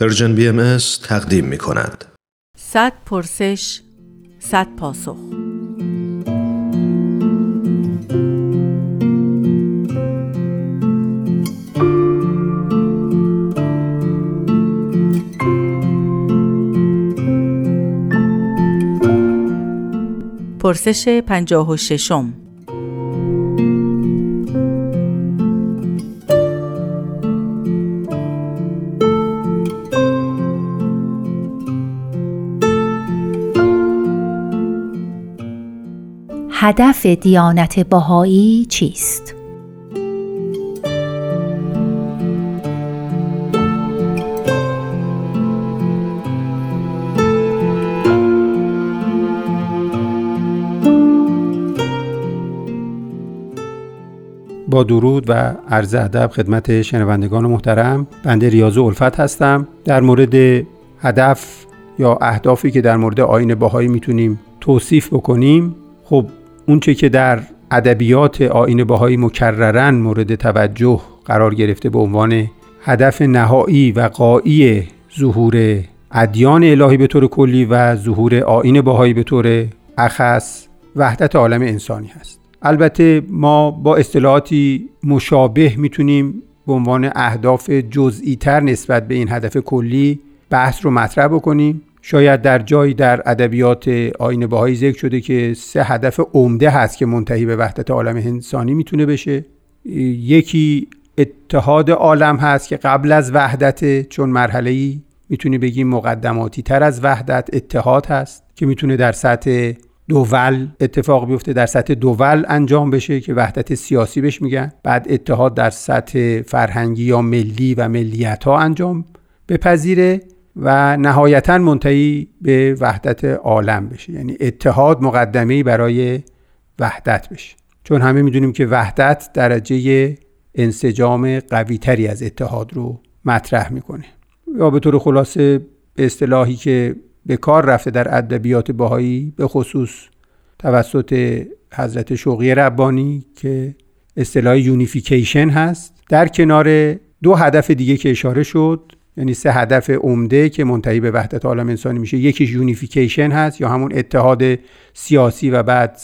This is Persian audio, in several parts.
پرژن بی ام تقدیم می کند. صد پرسش صد پاسخ پرسش پنجاه و ششم هدف دیانت باهایی چیست؟ با درود و عرض ادب خدمت شنوندگان محترم بنده ریاض الفت هستم در مورد هدف یا اهدافی که در مورد آین باهایی می‌تونیم توصیف بکنیم خب اونچه که در ادبیات آین باهایی مکررن مورد توجه قرار گرفته به عنوان هدف نهایی و قایی ظهور ادیان الهی به طور کلی و ظهور آین باهایی به طور اخص وحدت عالم انسانی هست. البته ما با اصطلاحاتی مشابه می‌تونیم به عنوان اهداف جزئی تر نسبت به این هدف کلی بحث رو مطرح بکنیم. شاید در جایی در ادبیات آین باهایی ذکر شده که سه هدف عمده هست که منتهی به وحدت عالم انسانی می‌تونه بشه. یکی اتحاد عالم هست که قبل از وحدت چون مرحله ای می‌تونی بگیم مقدماتی تر از وحدت اتحاد هست که می‌تونه در سطح دول اتفاق بیفته در سطح دول انجام بشه که وحدت سیاسی بهش میگن. بعد اتحاد در سطح فرهنگی یا ملی و ملیت ها انجام بپذیره. و نهایتا منتهی به وحدت عالم بشه یعنی اتحاد مقدمه برای وحدت بشه چون همه می‌دونیم که وحدت درجه انسجام قوی تری از اتحاد رو مطرح می‌کنه. یا به طور خلاصه به اصطلاحی که به کار رفته در ادبیات باهایی به خصوص توسط حضرت شوقی ربانی که اصطلاح یونیفیکیشن هست در کنار دو هدف دیگه که اشاره شد یعنی سه هدف عمده که منتهی به وحدت عالم انسانی میشه. یکیش unification هست یا همون اتحاد سیاسی و بعد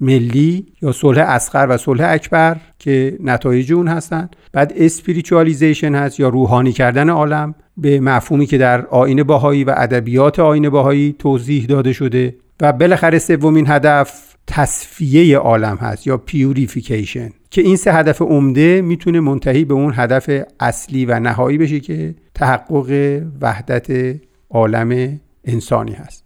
ملی یا صلح اصغر و صلح اکبر که نتایج اون هستن. بعد spiritualization هست یا روحانی کردن عالم به مفهومی که در آیین بهایی و ادبیات آیین بهایی توضیح داده شده. و بالاخره سومین هدف تصفیه عالم هست یا purification که این سه هدف عمده می‌تونه منتهی به اون هدف اصلی و نهایی بشه که تحقق وحدت عالم انسانی هست.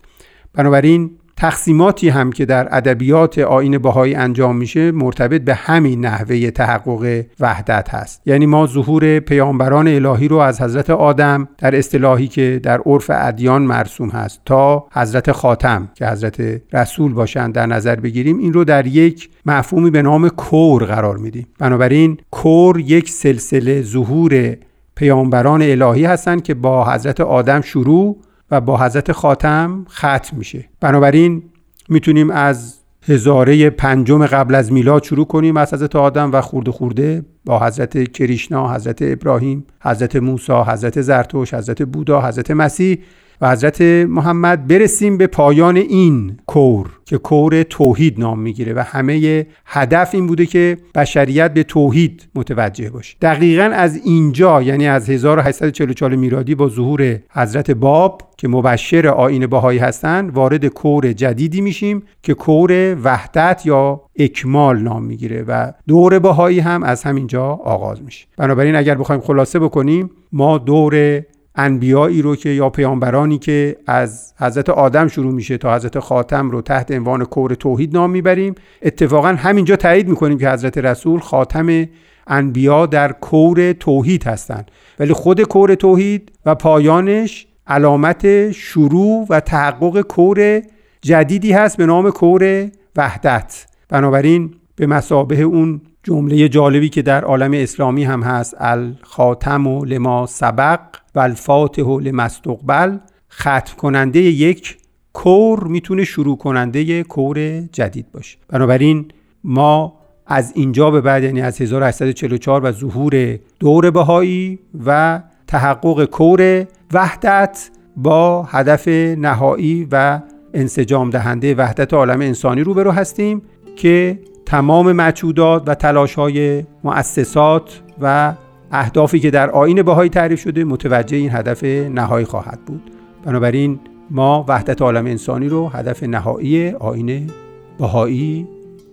بنابراین تقسیماتی هم که در ادبیات آین بهایی انجام میشه مرتبط به همین نحوه تحقق وحدت هست. یعنی ما ظهور پیامبران الهی رو از حضرت آدم در اصطلاحی که در عرف ادیان مرسوم هست تا حضرت خاتم که حضرت رسول باشند در نظر بگیریم این رو در یک مفهومی به نام کور قرار میدیم. بنابراین کور یک سلسله ظهور پیامبران الهی هستند که با حضرت آدم شروع و با حضرت خاتم ختم میشه. بنابراین می‌تونیم از هزاره پنجم قبل از میلاد شروع کنیم از حضرت آدم و خورده خورده با حضرت کریشنا، حضرت ابراهیم، حضرت موسی، حضرت زرتوش، حضرت بودا، حضرت مسیح و حضرت محمد برسیم به پایان این کور که کور توحید نام می‌گیره و همه هدف این بوده که بشریت به توحید متوجه باشه. دقیقا از اینجا یعنی از 1844 میلادی با ظهور حضرت باب که مبشر آین باهایی هستند وارد کور جدیدی میشیم که کور وحدت یا اکمال نام می‌گیره و دور باهایی هم از همینجا آغاز میشه. بنابراین اگر بخوایم خلاصه بکنیم ما دور انبیایی رو که یا پیامبرانی که از حضرت آدم شروع میشه تا حضرت خاتم رو تحت عنوان کور توحید نام می‌بریم اتفاقا همینجا تایید می‌کنیم که حضرت رسول خاتم انبیا در کور توحید هستند. ولی خود کور توحید و پایانش علامت شروع و تحقق کور جدیدی هست به نام کور وحدت. بنابراین به مسابه اون جمله جالبی که در عالم اسلامی هم هست الخاتم و لما سبق و الفاتح و لمستقبل. ختم کننده یک کور می‌تونه شروع کننده کور جدید باشه. بنابراین ما از اینجا به بعد یعنی از 1844 و ظهور دور بهایی و تحقق کور وحدت با هدف نهایی و انسجام دهنده وحدت عالم انسانی روبرو هستیم که تمام مچودات و تلاش های مؤسسات و اهدافی که در آین بهایی تعریف شده متوجه این هدف نهایی خواهد بود. بنابراین ما وحدت عالم انسانی رو هدف نهایی آین بهایی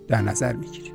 در نظر می‌گیریم.